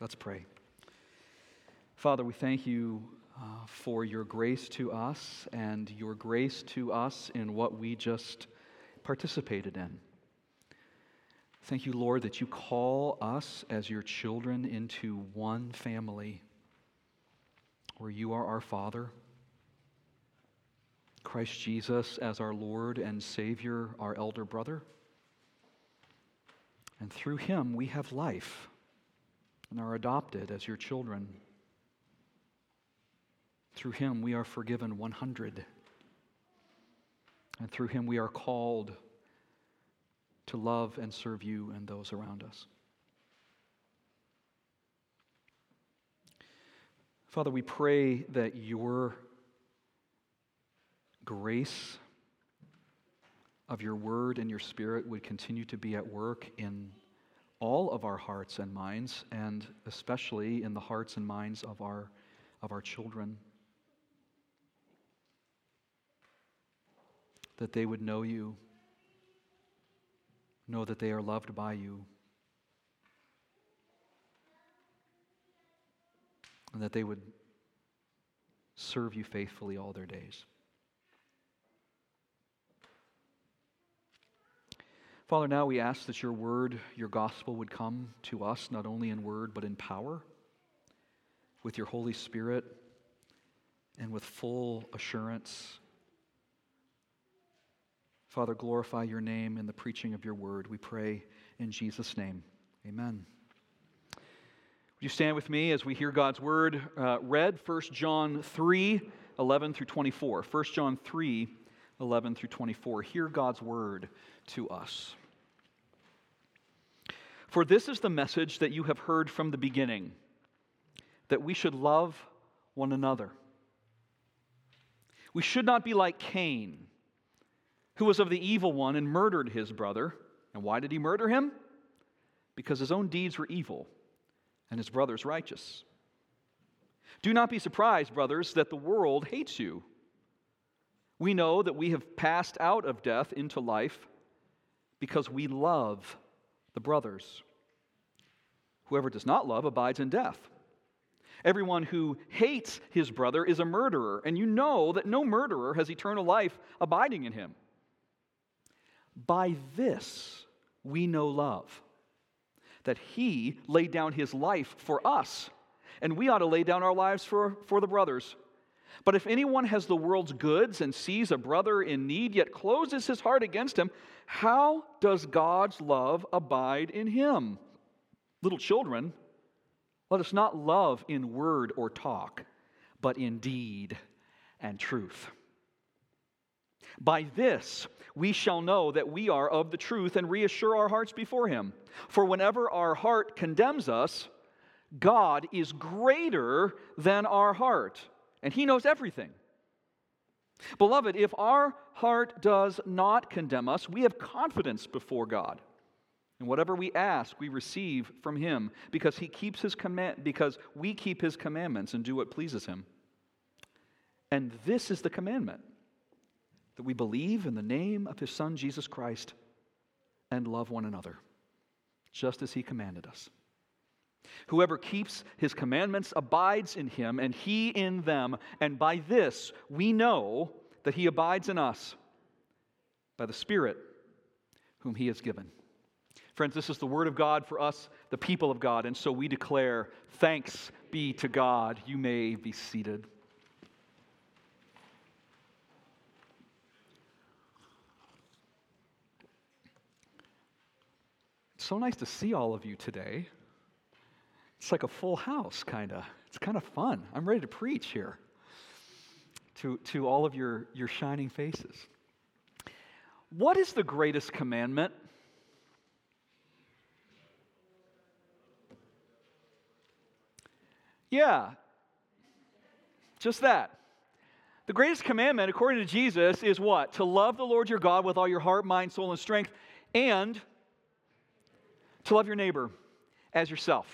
Let's pray. Father, we thank you uh, for your grace to us and your grace to us in what we just participated in. Thank you, Lord, that you call us as your children into one family where you are our Father, Christ Jesus as our Lord and Savior, our elder brother. And through him we have life and are adopted as your children. Through him we are forgiven 100. And through him we are called to love and serve you and those around us. Father, we pray that your grace of your word and your spirit would continue to be at work in all of our hearts and minds, and especially in the hearts and minds of our, of our children. That they would know you, know that they are loved by you, and that they would serve you faithfully all their days. Father, now we ask that your word, your gospel would come to us not only in word, but in power, with your Holy Spirit, and with full assurance. Father, glorify your name in the preaching of your word. We pray in Jesus' name. Amen. Would you stand with me as we hear God's word uh, read? 1 John 3 11 through 24. 1 John 3 11 through 24. Hear God's word to us. For this is the message that you have heard from the beginning that we should love one another. We should not be like Cain, who was of the evil one and murdered his brother. And why did he murder him? Because his own deeds were evil and his brother's righteous. Do not be surprised, brothers, that the world hates you. We know that we have passed out of death into life because we love the brothers. Whoever does not love abides in death. Everyone who hates his brother is a murderer, and you know that no murderer has eternal life abiding in him. By this we know love, that he laid down his life for us, and we ought to lay down our lives for, for the brothers. But if anyone has the world's goods and sees a brother in need, yet closes his heart against him, how does God's love abide in him? Little children, let us not love in word or talk, but in deed and truth. By this we shall know that we are of the truth and reassure our hearts before Him. For whenever our heart condemns us, God is greater than our heart, and He knows everything. Beloved, if our heart does not condemn us, we have confidence before God. And whatever we ask, we receive from him because he keeps his command because we keep his commandments and do what pleases him. And this is the commandment that we believe in the name of his son Jesus Christ and love one another, just as he commanded us. Whoever keeps his commandments abides in him, and he in them. And by this we know that he abides in us, by the Spirit whom he has given. Friends, this is the word of God for us, the people of God, and so we declare thanks be to God. You may be seated. It's so nice to see all of you today. It's like a full house, kind of. It's kind of fun. I'm ready to preach here to, to all of your, your shining faces. What is the greatest commandment? Yeah, just that. The greatest commandment, according to Jesus, is what? To love the Lord your God with all your heart, mind, soul, and strength, and to love your neighbor as yourself.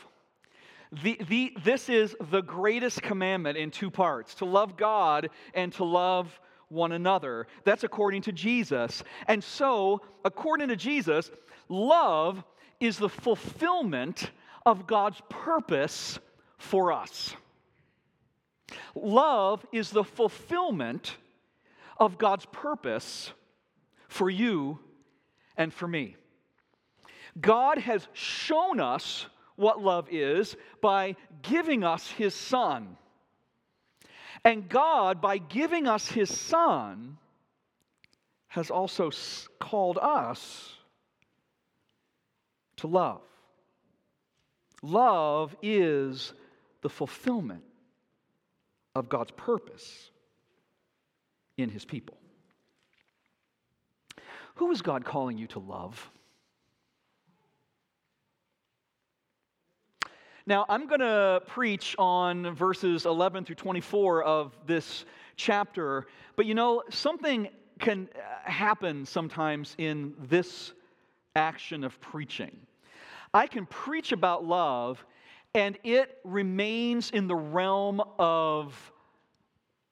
The, the, this is the greatest commandment in two parts to love God and to love one another. That's according to Jesus. And so, according to Jesus, love is the fulfillment of God's purpose for us. Love is the fulfillment of God's purpose for you and for me. God has shown us what love is by giving us His Son. And God, by giving us His Son, has also called us to love. Love is the fulfillment of God's purpose in His people. Who is God calling you to love? Now, I'm going to preach on verses 11 through 24 of this chapter, but you know, something can uh, happen sometimes in this action of preaching. I can preach about love, and it remains in the realm of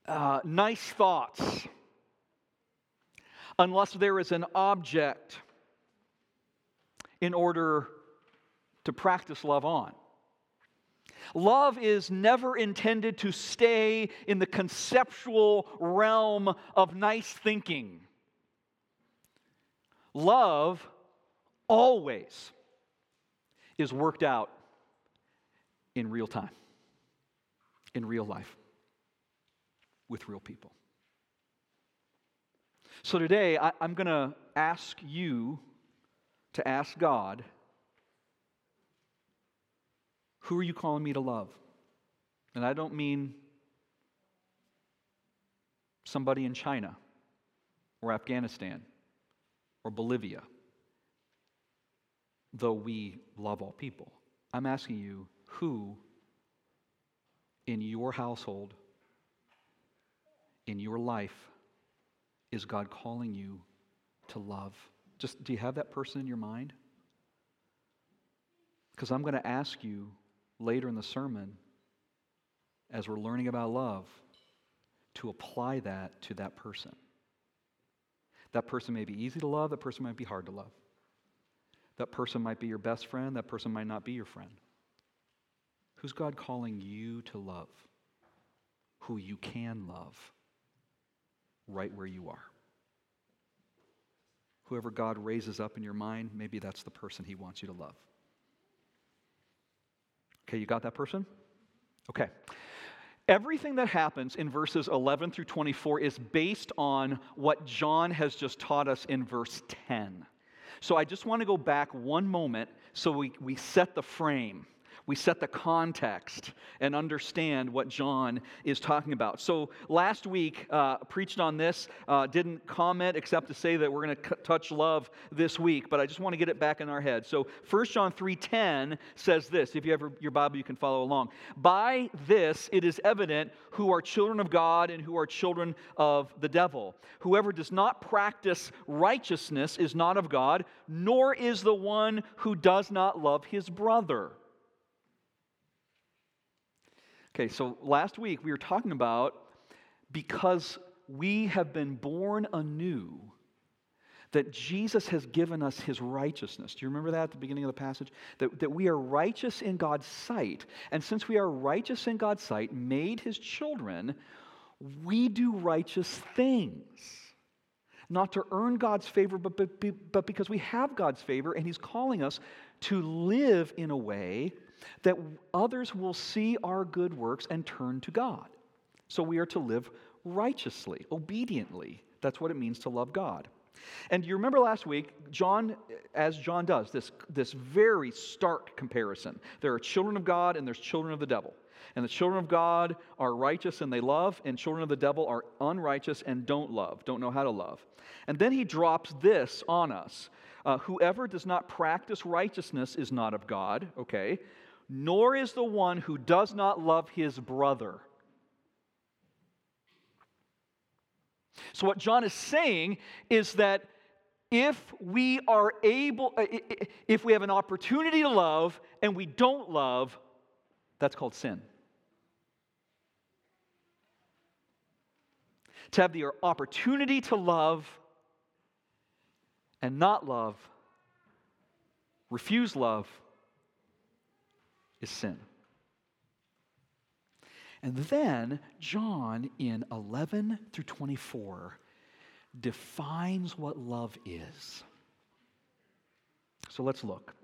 uh, nice thoughts unless there is an object in order to practice love on. Love is never intended to stay in the conceptual realm of nice thinking. Love always is worked out in real time, in real life, with real people. So today, I, am going to ask you to ask God who are you calling me to love? And I don't mean somebody in China or Afghanistan or Bolivia, though we love all people. I'm asking you who in your household, in your life, is God calling you to love? Just do you have that person in your mind? Because I'm going to ask you later in the sermon, as we're learning about love, to apply that to that person. That person may be easy to love, that person might be hard to love. That person might be your best friend, that person might not be your friend. Who's God calling you to love? Who you can love right where you are. Whoever God raises up in your mind, maybe that's the person He wants you to love. Okay, you got that person? Okay. Everything that happens in verses 11 through 24 is based on what John has just taught us in verse 10. So I just want to go back one moment so we, we set the frame we set the context and understand what John is talking about. So last week, uh, preached on this, uh, didn't comment except to say that we're going to c- touch love this week, but I just want to get it back in our head. So 1 John 3.10 says this. If you have your Bible, you can follow along. By this it is evident who are children of God and who are children of the devil. Whoever does not practice righteousness is not of God, nor is the one who does not love his brother. Okay, so last week we were talking about because we have been born anew, that Jesus has given us his righteousness. Do you remember that at the beginning of the passage? That, that we are righteous in God's sight. And since we are righteous in God's sight, made his children, we do righteous things. Not to earn God's favor, but, but, but because we have God's favor, and he's calling us to live in a way that others will see our good works and turn to God. So we are to live righteously, obediently. That's what it means to love God. And you remember last week, John, as John does, this, this very stark comparison. There are children of God and there's children of the devil. And the children of God are righteous and they love, and children of the devil are unrighteous and don't love, don't know how to love. And then he drops this on us uh, Whoever does not practice righteousness is not of God, okay? Nor is the one who does not love his brother. So, what John is saying is that if we are able, uh, if we have an opportunity to love and we don't love, that's called sin. To have the opportunity to love and not love, refuse love, is sin. And then John in 11 through 24 defines what love is. So let's look.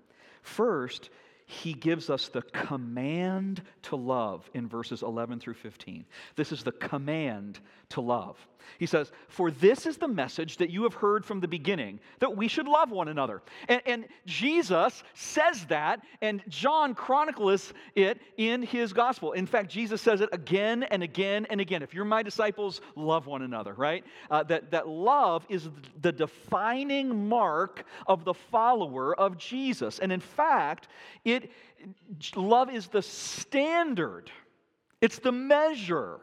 First, he gives us the command to love in verses 11 through 15. This is the command to love. He says, For this is the message that you have heard from the beginning, that we should love one another. And, and Jesus says that, and John chronicles it in his gospel. In fact, Jesus says it again and again and again. If you're my disciples, love one another, right? Uh, that, that love is the defining mark of the follower of Jesus. And in fact, it, love is the standard, it's the measure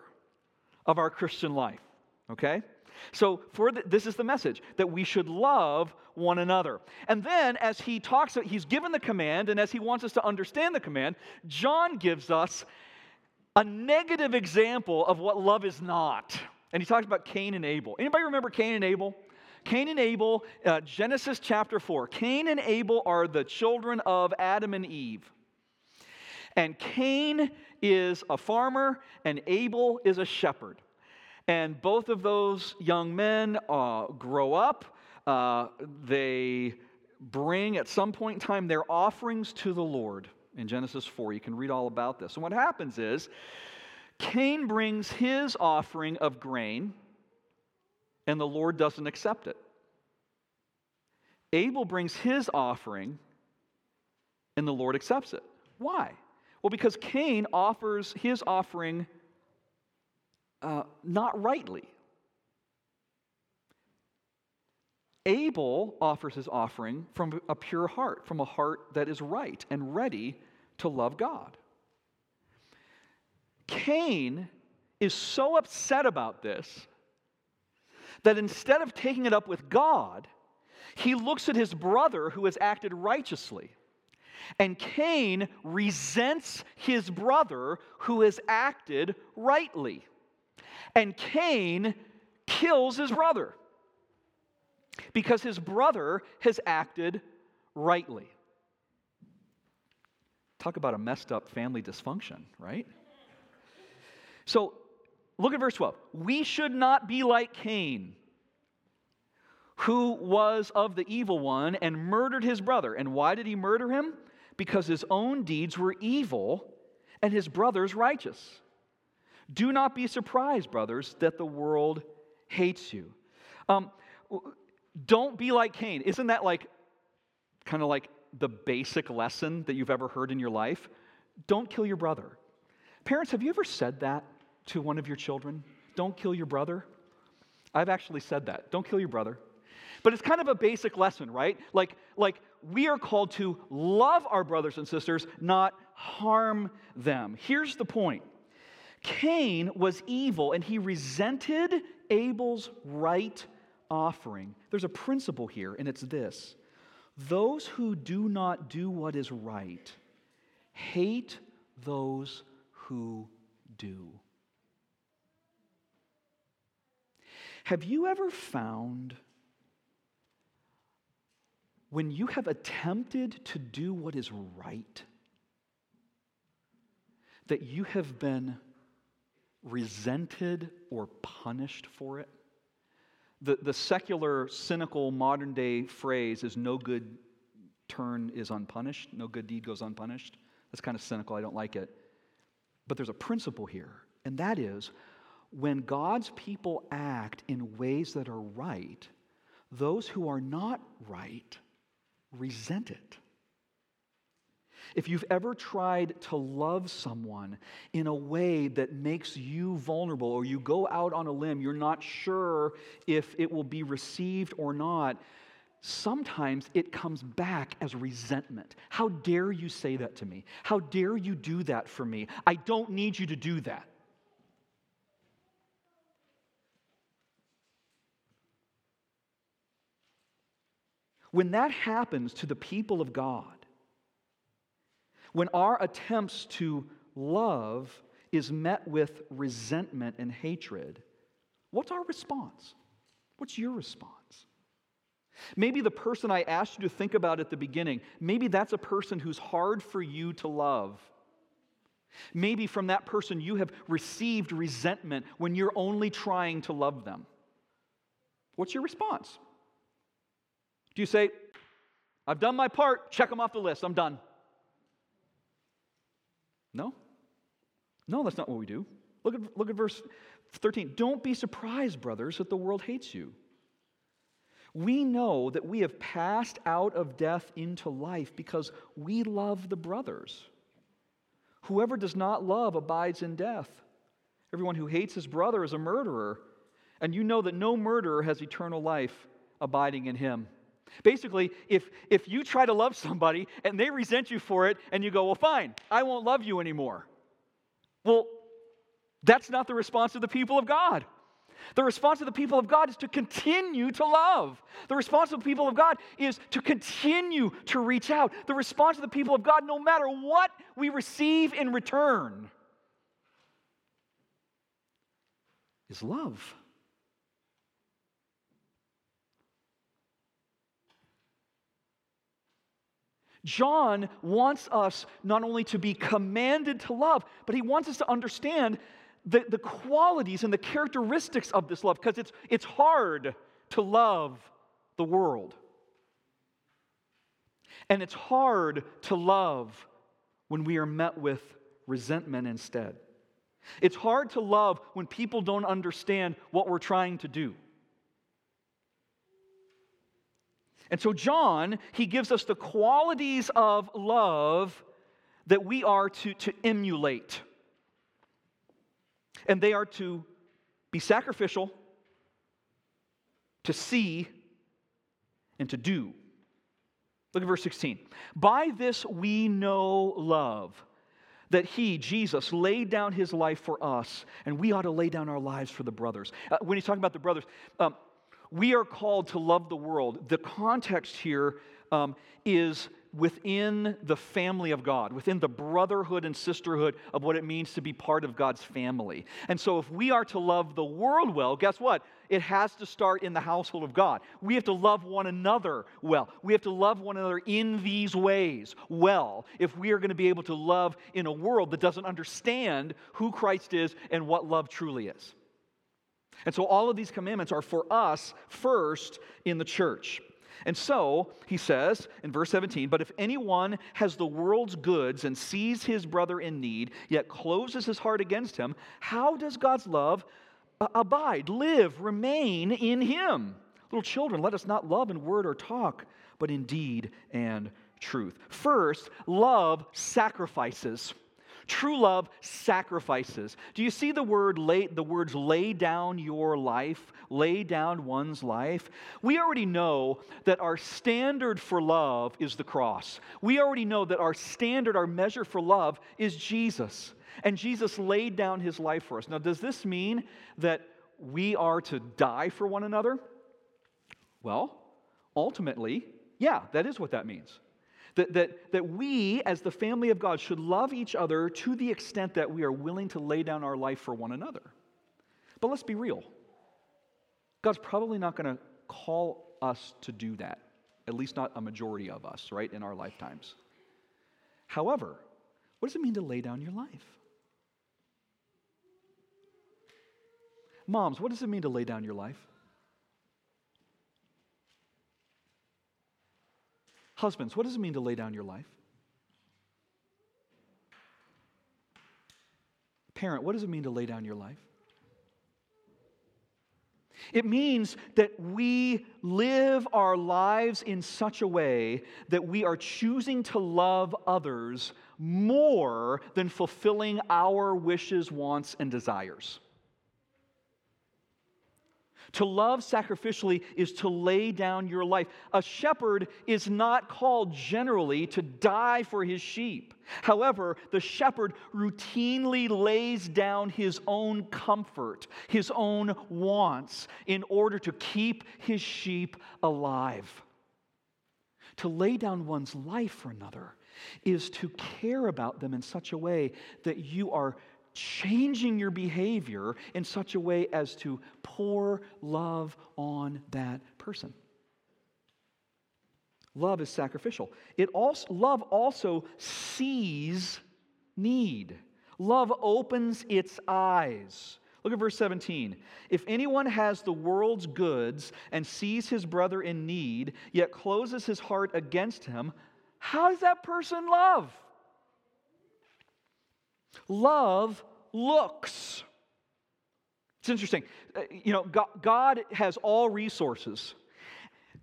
of our Christian life. Okay? So, for the, this is the message that we should love one another. And then, as he talks, he's given the command, and as he wants us to understand the command, John gives us a negative example of what love is not. And he talks about Cain and Abel. Anybody remember Cain and Abel? Cain and Abel, uh, Genesis chapter 4. Cain and Abel are the children of Adam and Eve. And Cain is a farmer, and Abel is a shepherd. And both of those young men uh, grow up. Uh, they bring, at some point in time, their offerings to the Lord in Genesis 4. You can read all about this. And what happens is Cain brings his offering of grain, and the Lord doesn't accept it. Abel brings his offering, and the Lord accepts it. Why? Well, because Cain offers his offering uh, not rightly. Abel offers his offering from a pure heart, from a heart that is right and ready to love God. Cain is so upset about this that instead of taking it up with God, he looks at his brother who has acted righteously. And Cain resents his brother who has acted rightly. And Cain kills his brother because his brother has acted rightly. Talk about a messed up family dysfunction, right? So look at verse 12. We should not be like Cain, who was of the evil one and murdered his brother. And why did he murder him? Because his own deeds were evil and his brother's righteous. Do not be surprised, brothers, that the world hates you. Um, don't be like Cain. Isn't that like kind of like the basic lesson that you've ever heard in your life? Don't kill your brother. Parents, have you ever said that to one of your children? Don't kill your brother? I've actually said that. Don't kill your brother. But it's kind of a basic lesson, right? Like, like we are called to love our brothers and sisters, not harm them. Here's the point Cain was evil and he resented Abel's right offering. There's a principle here, and it's this those who do not do what is right hate those who do. Have you ever found when you have attempted to do what is right that you have been resented or punished for it. The, the secular, cynical, modern day phrase is no good turn is unpunished, no good deed goes unpunished. That's kind of cynical, I don't like it. But there's a principle here, and that is when God's people act in ways that are right, those who are not right resent it. If you've ever tried to love someone in a way that makes you vulnerable, or you go out on a limb, you're not sure if it will be received or not, sometimes it comes back as resentment. How dare you say that to me? How dare you do that for me? I don't need you to do that. When that happens to the people of God, when our attempts to love is met with resentment and hatred, what's our response? What's your response? Maybe the person I asked you to think about at the beginning, maybe that's a person who's hard for you to love. Maybe from that person you have received resentment when you're only trying to love them. What's your response? Do you say, I've done my part, check them off the list, I'm done? No. No, that's not what we do. Look at, look at verse 13. Don't be surprised, brothers, that the world hates you. We know that we have passed out of death into life because we love the brothers. Whoever does not love abides in death. Everyone who hates his brother is a murderer, and you know that no murderer has eternal life abiding in him. Basically, if, if you try to love somebody and they resent you for it, and you go, Well, fine, I won't love you anymore. Well, that's not the response of the people of God. The response of the people of God is to continue to love. The response of the people of God is to continue to reach out. The response of the people of God, no matter what we receive in return, is love. John wants us not only to be commanded to love, but he wants us to understand the, the qualities and the characteristics of this love because it's, it's hard to love the world. And it's hard to love when we are met with resentment instead. It's hard to love when people don't understand what we're trying to do. And so, John, he gives us the qualities of love that we are to, to emulate. And they are to be sacrificial, to see, and to do. Look at verse 16. By this we know love, that he, Jesus, laid down his life for us, and we ought to lay down our lives for the brothers. Uh, when he's talking about the brothers, um, we are called to love the world. The context here um, is within the family of God, within the brotherhood and sisterhood of what it means to be part of God's family. And so, if we are to love the world well, guess what? It has to start in the household of God. We have to love one another well. We have to love one another in these ways well if we are going to be able to love in a world that doesn't understand who Christ is and what love truly is. And so, all of these commandments are for us first in the church. And so, he says in verse 17, but if anyone has the world's goods and sees his brother in need, yet closes his heart against him, how does God's love uh, abide, live, remain in him? Little children, let us not love in word or talk, but in deed and truth. First, love sacrifices. True love sacrifices. Do you see the word lay, the words lay down your life, lay down one's life? We already know that our standard for love is the cross. We already know that our standard, our measure for love is Jesus. And Jesus laid down his life for us. Now, does this mean that we are to die for one another? Well, ultimately, yeah, that is what that means. That, that, that we, as the family of God, should love each other to the extent that we are willing to lay down our life for one another. But let's be real. God's probably not going to call us to do that, at least not a majority of us, right, in our lifetimes. However, what does it mean to lay down your life? Moms, what does it mean to lay down your life? Husbands, what does it mean to lay down your life? Parent, what does it mean to lay down your life? It means that we live our lives in such a way that we are choosing to love others more than fulfilling our wishes, wants, and desires. To love sacrificially is to lay down your life. A shepherd is not called generally to die for his sheep. However, the shepherd routinely lays down his own comfort, his own wants, in order to keep his sheep alive. To lay down one's life for another is to care about them in such a way that you are changing your behavior in such a way as to pour love on that person. Love is sacrificial. It also, love also sees need. Love opens its eyes. Look at verse 17. If anyone has the world's goods and sees his brother in need, yet closes his heart against him, how does that person love? Love looks. It's interesting. Uh, you know, God has all resources.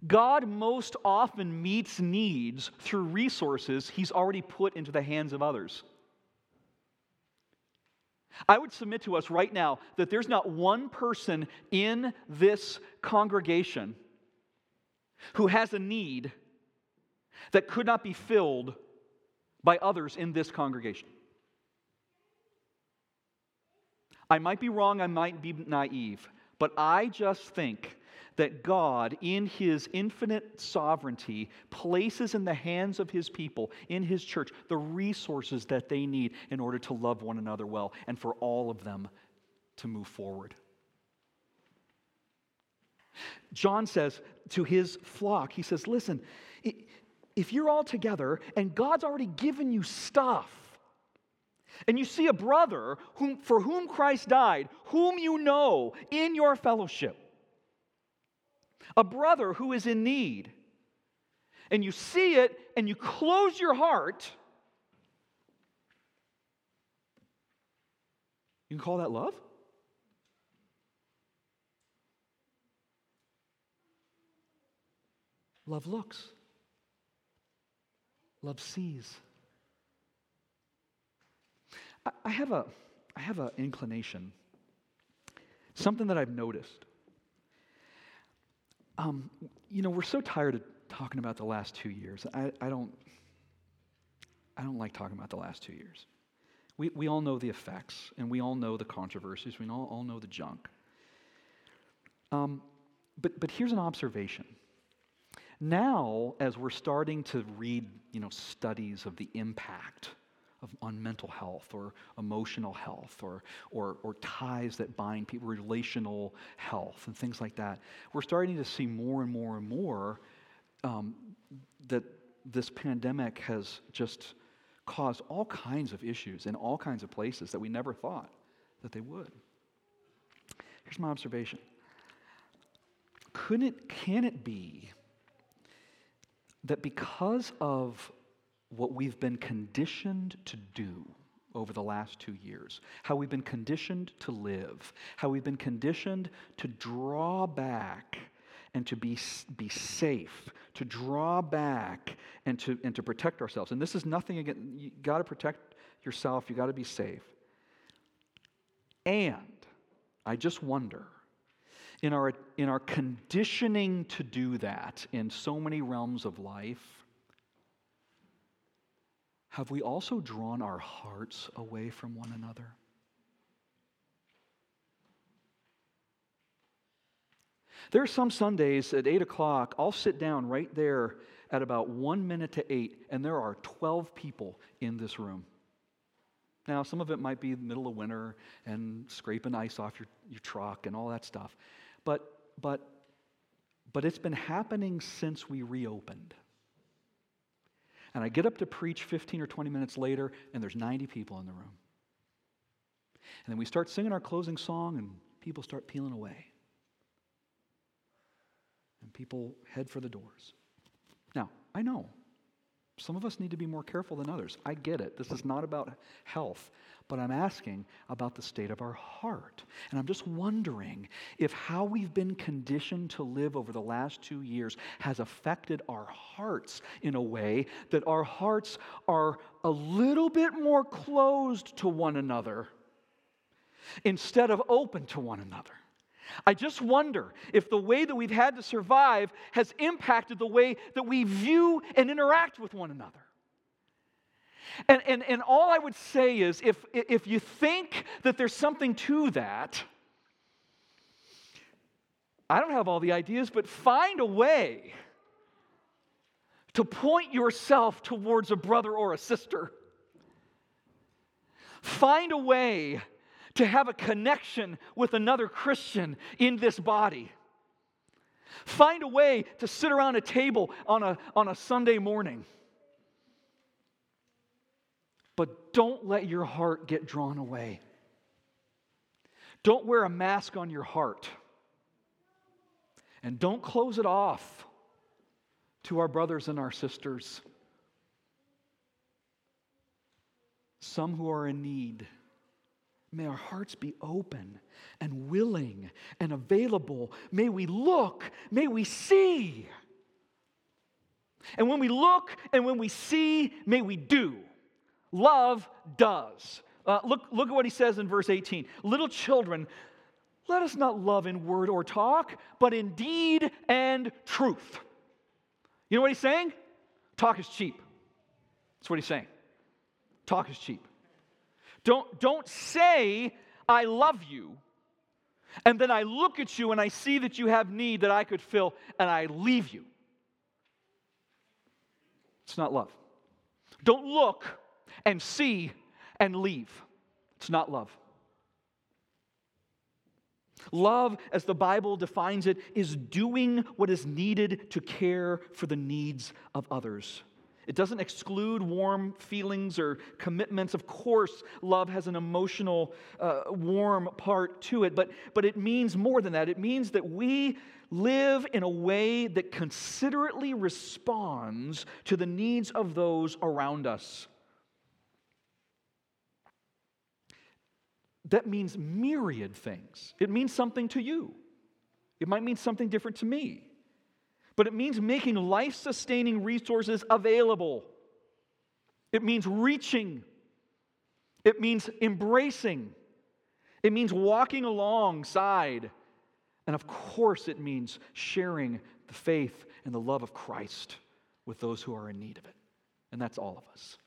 God most often meets needs through resources he's already put into the hands of others. I would submit to us right now that there's not one person in this congregation who has a need that could not be filled by others in this congregation. I might be wrong, I might be naive, but I just think that God, in His infinite sovereignty, places in the hands of His people, in His church, the resources that they need in order to love one another well and for all of them to move forward. John says to his flock, he says, Listen, if you're all together and God's already given you stuff, and you see a brother whom, for whom Christ died, whom you know in your fellowship, a brother who is in need, and you see it and you close your heart, you can call that love? Love looks. Love sees. I have a, I have an inclination, something that I've noticed. Um, you know, we're so tired of talking about the last two years. I, I don't, I don't like talking about the last two years. We, we all know the effects, and we all know the controversies. We all, all know the junk. Um, but, but here's an observation. Now, as we're starting to read, you know, studies of the impact of, on mental health or emotional health or, or, or ties that bind people, relational health, and things like that. We're starting to see more and more and more um, that this pandemic has just caused all kinds of issues in all kinds of places that we never thought that they would. Here's my observation. Could it, can it be that because of what we've been conditioned to do over the last two years, how we've been conditioned to live, how we've been conditioned to draw back and to be, be safe, to draw back and to, and to protect ourselves. And this is nothing again, you got to protect yourself, you got to be safe. And I just wonder, in our, in our conditioning to do that in so many realms of life, have we also drawn our hearts away from one another? There are some Sundays at 8 o'clock, I'll sit down right there at about one minute to 8, and there are 12 people in this room. Now, some of it might be the middle of winter and scraping ice off your, your truck and all that stuff. But, but, but it's been happening since we reopened. And I get up to preach 15 or 20 minutes later, and there's 90 people in the room. And then we start singing our closing song, and people start peeling away. And people head for the doors. Now, I know some of us need to be more careful than others. I get it. This is not about health but I'm asking about the state of our heart. And I'm just wondering if how we've been conditioned to live over the last two years has affected our hearts in a way that our hearts are a little bit more closed to one another instead of open to one another. I just wonder if the way that we've had to survive has impacted the way that we view and interact with one another. And, and, and all I would say is if, if you think that there's something to that, I don't have all the ideas, but find a way to point yourself towards a brother or a sister. Find a way to have a connection with another Christian in this body. Find a way to sit around a table on a, on a Sunday morning But don't let your heart get drawn away. Don't wear a mask on your heart. And don't close it off to our brothers and our sisters. Some who are in need. May our hearts be open and willing and available. May we look, may we see. And when we look and when we see, may we do. Love does. Uh, look, look at what he says in verse 18. Little children, let us not love in word or talk, but in deed and truth. You know what he's saying? Talk is cheap. That's what he's saying. Talk is cheap. Don't, don't say, I love you, and then I look at you and I see that you have need that I could fill, and I leave you. It's not love. Don't look and see and leave. It's not love. Love, as the Bible defines it, is doing what is needed to care for the needs of others. It doesn't exclude warm feelings or commitments. Of course, love has an emotional, uh, warm part to it, but, but it means more than that. It means that we live in a way that considerately responds to the needs of those around us. That means myriad things. It means something to you, it might mean something different to me but it means making life sustaining resources available. It means reaching. It means embracing. It means walking alongside. And of course, it means sharing the faith and the love of Christ with those who are in need of it. And that's all of us.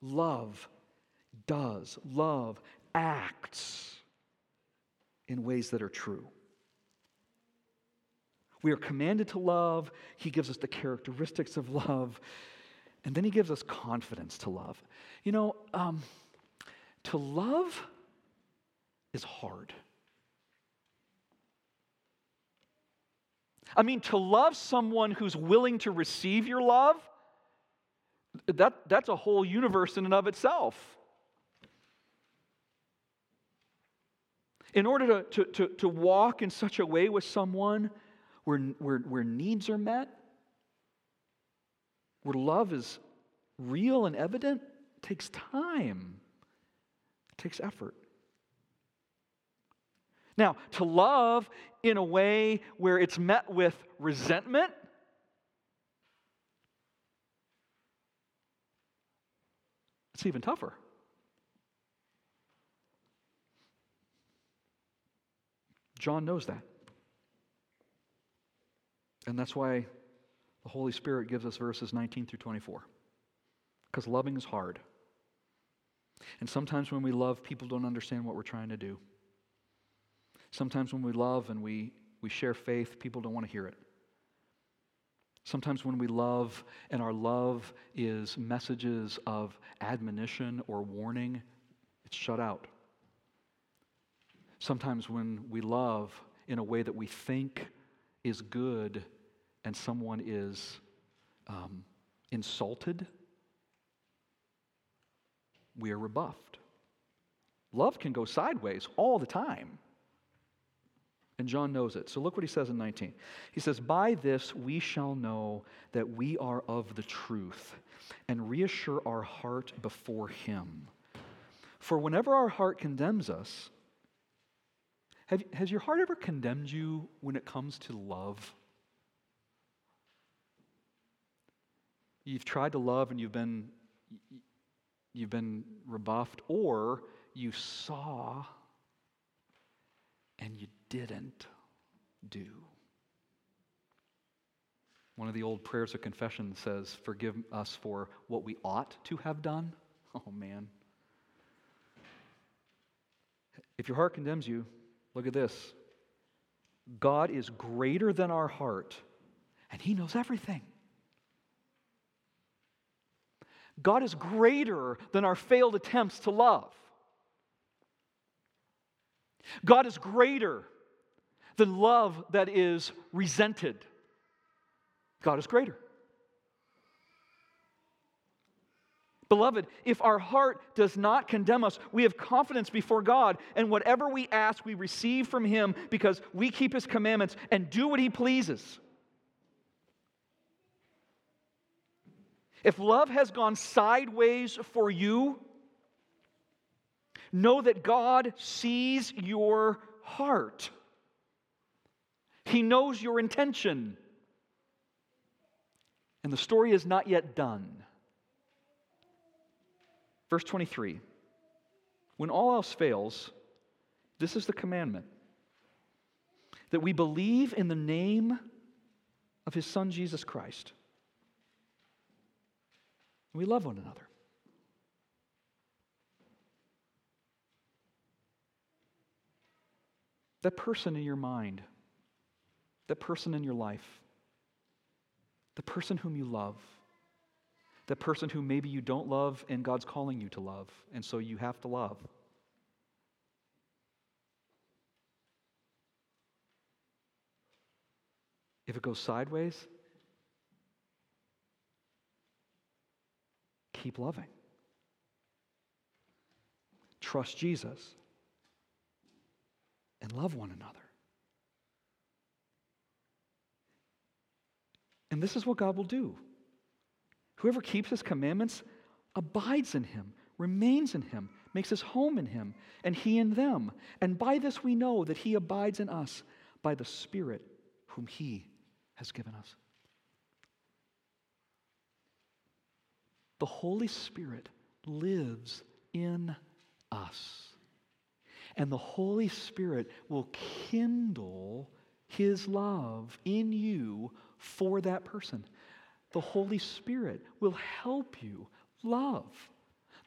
Love does, love acts in ways that are true. We are commanded to love. He gives us the characteristics of love. And then he gives us confidence to love. You know, um, to love is hard. I mean, to love someone who's willing to receive your love, that, that's a whole universe in and of itself. In order to, to, to, to walk in such a way with someone where, where, where needs are met, where love is real and evident, takes time, it takes effort. Now, to love in a way where it's met with resentment, it's even tougher. John knows that. And that's why the Holy Spirit gives us verses 19 through 24. Because loving is hard. And sometimes when we love, people don't understand what we're trying to do. Sometimes when we love and we, we share faith, people don't want to hear it. Sometimes when we love and our love is messages of admonition or warning, it's shut out. Sometimes when we love in a way that we think is good and someone is um, insulted, we are rebuffed. Love can go sideways all the time. And John knows it. So look what he says in 19. He says, By this we shall know that we are of the truth and reassure our heart before him. For whenever our heart condemns us, have, has your heart ever condemned you when it comes to love? You've tried to love and you've been, you've been rebuffed, or you saw and you didn't do. One of the old prayers of confession says, Forgive us for what we ought to have done. Oh, man. If your heart condemns you, Look at this God is greater than our heart, and He knows everything. God is greater than our failed attempts to love. God is greater than love that is resented. God is greater. Beloved, if our heart does not condemn us, we have confidence before God, and whatever we ask, we receive from Him because we keep His commandments and do what He pleases. If love has gone sideways for you, know that God sees your heart. He knows your intention. And the story is not yet done. Verse 23 When all else fails, this is the commandment that we believe in the name of his Son, Jesus Christ. We love one another. That person in your mind, that person in your life, the person whom you love the person who maybe you don't love and God's calling you to love, and so you have to love. If it goes sideways, keep loving. Trust Jesus and love one another. And this is what God will do. Whoever keeps his commandments abides in him, remains in him, makes his home in him, and he in them. And by this we know that he abides in us by the Spirit whom he has given us. The Holy Spirit lives in us. And the Holy Spirit will kindle his love in you for that person. The Holy Spirit will help you love.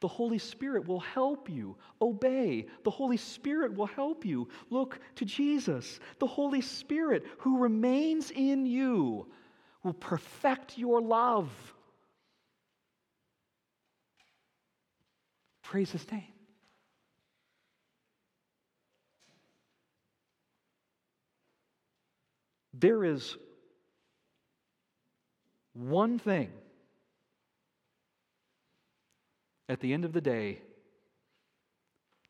The Holy Spirit will help you obey. The Holy Spirit will help you look to Jesus. The Holy Spirit, who remains in you, will perfect your love. Praise His name. There is one thing at the end of the day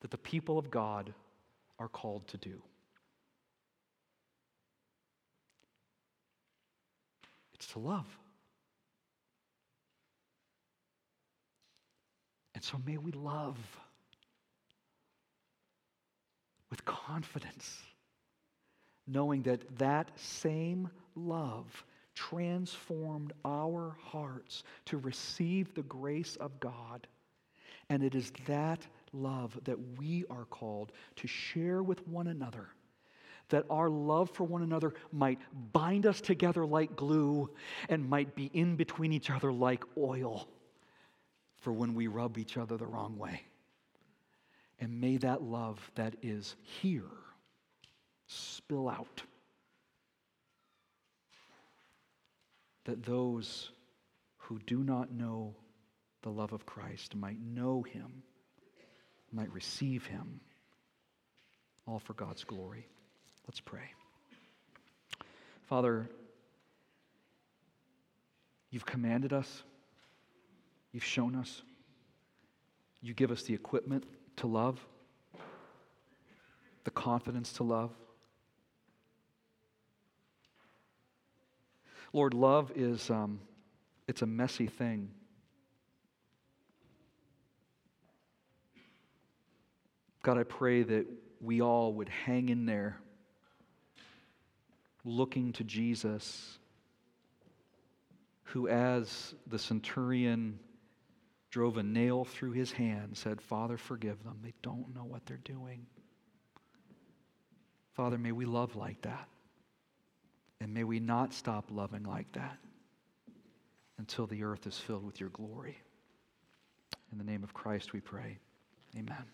that the people of God are called to do. It's to love. And so may we love with confidence, knowing that that same love transformed our hearts to receive the grace of God. And it is that love that we are called to share with one another. That our love for one another might bind us together like glue and might be in between each other like oil for when we rub each other the wrong way. And may that love that is here spill out that those who do not know the love of Christ might know him, might receive him, all for God's glory. Let's pray. Father, you've commanded us, you've shown us, you give us the equipment to love, the confidence to love. Lord, love is um, it's a messy thing. God, I pray that we all would hang in there looking to Jesus, who, as the centurion drove a nail through his hand, said, Father, forgive them. They don't know what they're doing. Father, may we love like that. And may we not stop loving like that until the earth is filled with your glory. In the name of Christ we pray. Amen.